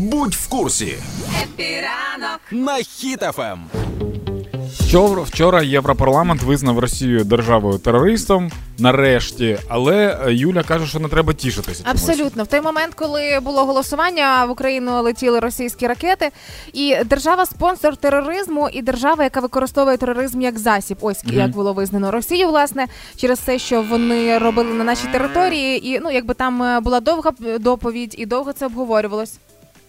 Будь в курсі Happy ранок на Хіт FM. Вчора, вчора Європарламент визнав Росію державою терористом. Нарешті, але е, Юля каже, що не треба тішитися. чомусь. Абсолютно, в той момент, коли було голосування, в Україну летіли російські ракети, і держава спонсор тероризму, і держава, яка використовує тероризм як засіб. Ось як було визнано Росію, власне, через те, що вони робили на нашій території, і ну якби там е, була довга доповідь, і довго це обговорювалось.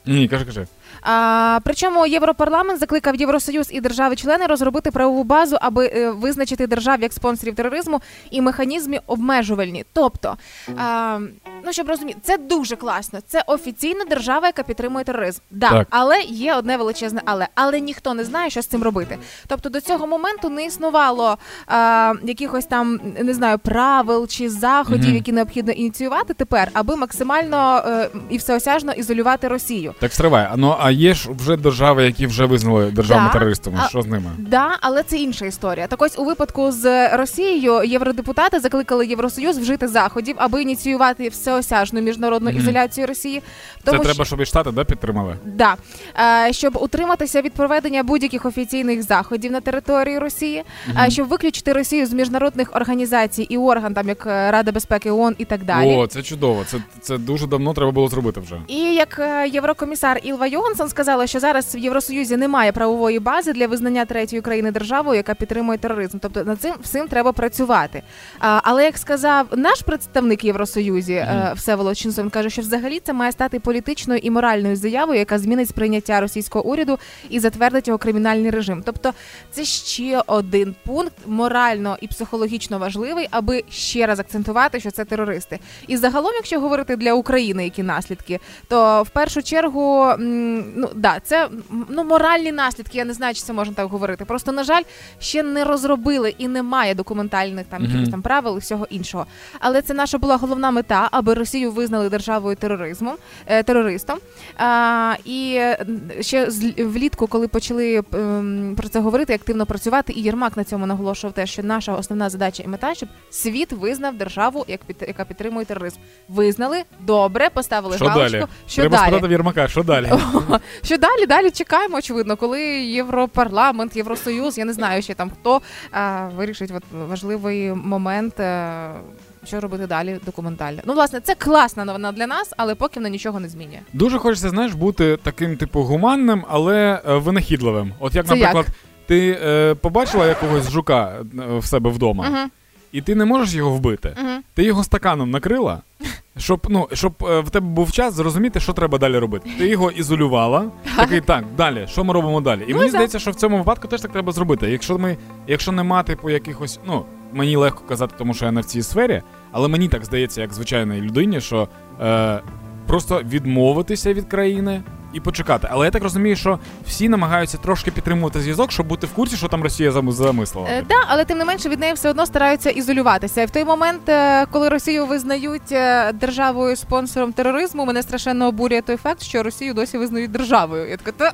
Ні, кажи, кажи. А, причому Європарламент закликав Євросоюз і держави-члени розробити правову базу, аби е, визначити держав як спонсорів тероризму і механізми обмежувальні. Тобто, а, ну щоб розуміти, це дуже класно. Це офіційна держава, яка підтримує тероризм. Да, Так. але є одне величезне, але але ніхто не знає, що з цим робити. Тобто до цього моменту не існувало а, якихось там не знаю правил чи заходів, Мгм. які необхідно ініціювати тепер, аби максимально е, і всеосяжно ізолювати Росію. Так стривай. А ну а є ж вже держави, які вже визнали державами Да. терористами. А- Що з ними? Да, але це інша історія. Так ось у випадку з Росією євродепутати закликали Євросоюз вжити заходів, аби ініціювати всеосяжну міжнародну Мгм. ізоляцію Росії. Це Тому треба, що щоб і штати да, підтримали. да, е, щоб утриматися від проведення будь-яких офіційних заходів на території Росії, е, щоб виключити Росію з міжнародних організацій і орган, там як е, Рада безпеки ООН і так далі. О, це чудово. Це, це дуже давно треба було зробити вже. І як е, єврокомісар Ілва Йогансон сказала, що зараз в Євросоюзі немає правової бази для визнання третьої країни державою, яка підтримує тероризм. Тобто над цим всім треба працювати. А, але як сказав наш представник Євросоюзі е, Всеволод Чинсон, каже, що взагалі це має стати політичною і моральною заявою, яка змінить сприйняття російського уряду і затвердить його кримінальний режим. Тобто, це ще один пункт морально і психологічно важливий, аби ще раз акцентувати, що це терористи. І загалом, якщо говорити для України, які наслідки, то в першу чергу, ну да, це ну моральні наслідки. Я не знаю, чи це можна так говорити. Просто на жаль, ще не розробили і немає документальних там якихось там правил і всього іншого. Але це наша була головна мета, аби Росію визнали державою тероризмом е, терористом. І е, ще влітку, коли почали ем, про це говорити, активно працювати, і Єрмак на цьому наголошував те, що наша основна задача і мета, щоб світ визнав державу, як яка підтримує тероризм. Визнали добре, поставили Що галочку. далі? Що треба далі? спитати в Єрмака, що далі? Що далі? Далі чекаємо, очевидно, коли Європарламент, Євросоюз, я не знаю ще там хто вирішить от важливий момент. Що робити далі документально? Ну, власне, це класна новина для нас, але поки вона нічого не змінює. Дуже хочеться, знаєш, бути таким, типу, гуманним, але е, винахідливим. От як, Це наприклад, як? ти е, побачила якогось жука е, в себе вдома, Угу, і ти не можеш його вбити. угу. Ти його стаканом накрила, щоб ну щоб е, в тебе був час зрозуміти, що треба далі робити. Ти його ізолювала. Такий так, далі. Що ми робимо далі? І Ну, мені да. здається, що в цьому випадку теж так треба зробити. Якщо ми, якщо нема типу якихось, ну мені легко казати, тому що я не в цій сфері, але мені так здається, як звичайній людині, що е, просто відмовитися від країни. І почекати, але я так розумію, що всі намагаються трошки підтримувати зв'язок, щоб бути в курсі, що там Росія замислила. Е, да, але тим не менше від неї все одно стараються ізолюватися. І в той момент, е, коли Росію визнають е, державою спонсором тероризму, мене страшенно обурює той факт, що Росію досі визнають державою. Я така, та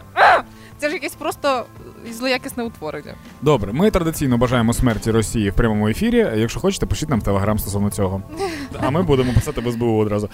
це ж якесь просто злоякісне утворення. Добре, ми традиційно бажаємо смерті Росії в прямому ефірі. Якщо хочете, пишіть нам в телеграм стосовно цього. А ми будемо писати без СБУ одразу.